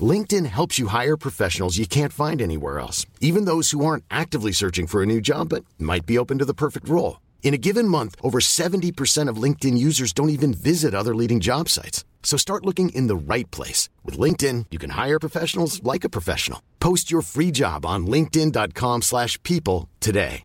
LinkedIn helps you hire professionals you can't find anywhere else, even those who aren't actively searching for a new job but might be open to the perfect role. In a given month, over 70% of LinkedIn users don't even visit other leading job sites. So start looking in the right place. With LinkedIn, you can hire professionals like a professional. Post your free job on linkedin.com slash people today.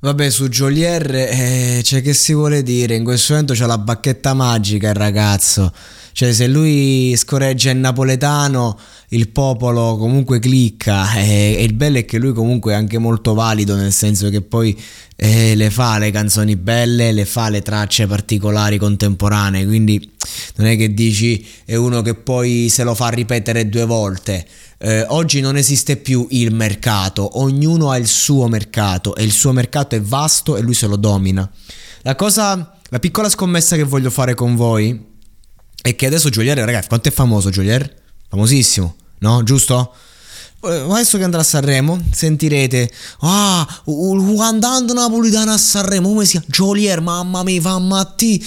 Vabbè, su Jolier eh, c'è che si vuole dire, in questo momento c'è la bacchetta magica il ragazzo. Cioè, se lui scorreggia il napoletano, il popolo comunque clicca. E, e il bello è che lui comunque è anche molto valido, nel senso che poi eh, le fa le canzoni belle, le fa le tracce particolari contemporanee. Quindi non è che dici è uno che poi se lo fa ripetere due volte. Eh, oggi non esiste più il mercato, ognuno ha il suo mercato e il suo mercato è vasto e lui se lo domina. La cosa, la piccola scommessa che voglio fare con voi e che adesso Giulier, ragazzi, quanto è famoso Giulier? Famosissimo, no? Giusto? Eh, adesso che andrà a Sanremo sentirete Ah, andando napolitano a Sanremo Come si chiama? Jolier, mamma mia, fa matti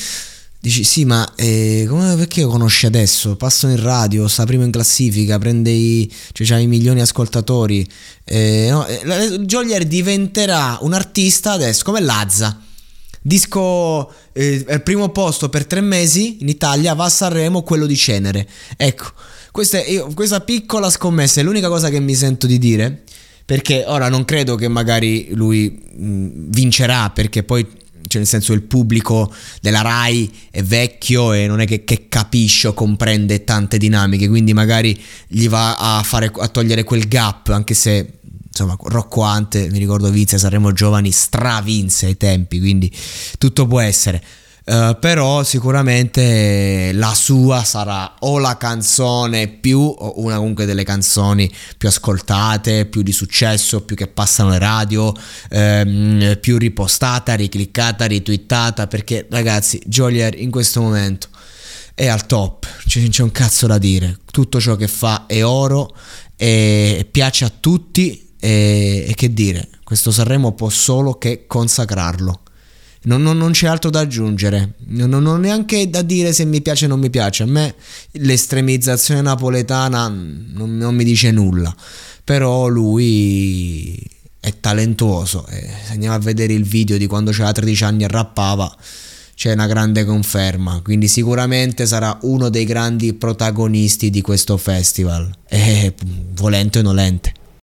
Dici sì ma eh, come, perché lo conosci adesso? Passano in radio, sta prima in classifica Prende i, cioè, i milioni di ascoltatori eh, no, eh, Jolier diventerà un artista adesso come Lazza Disco eh, al primo posto per tre mesi in Italia, va a Sanremo quello di Cenere. Ecco, questa, io, questa piccola scommessa è l'unica cosa che mi sento di dire. Perché ora non credo che magari lui mh, vincerà, perché poi cioè nel senso il pubblico della Rai è vecchio e non è che, che, capisce o comprende tante dinamiche, quindi magari gli va a, fare, a togliere quel gap, anche se insomma Rocco Ante, mi ricordo Vince Saremo Giovani, stravinse ai tempi, quindi tutto può essere. Uh, però sicuramente la sua sarà o la canzone più o una comunque delle canzoni più ascoltate, più di successo, più che passano le radio, ehm, più ripostata, ricliccata, ritwittata perché ragazzi Jolier in questo momento è al top, c'è, c'è un cazzo da dire, tutto ciò che fa è oro e piace a tutti e, e che dire, questo Sanremo può solo che consacrarlo. Non, non, non, c'è altro da aggiungere, non, ho neanche da dire se mi piace o non mi piace. A me l'estremizzazione napoletana non, non mi dice nulla, però lui è talentuoso. E se andiamo a vedere il video di quando c'era 13 anni e rappava, c'è una grande conferma. Quindi sicuramente sarà uno dei grandi protagonisti di questo festival, e volente o nolente.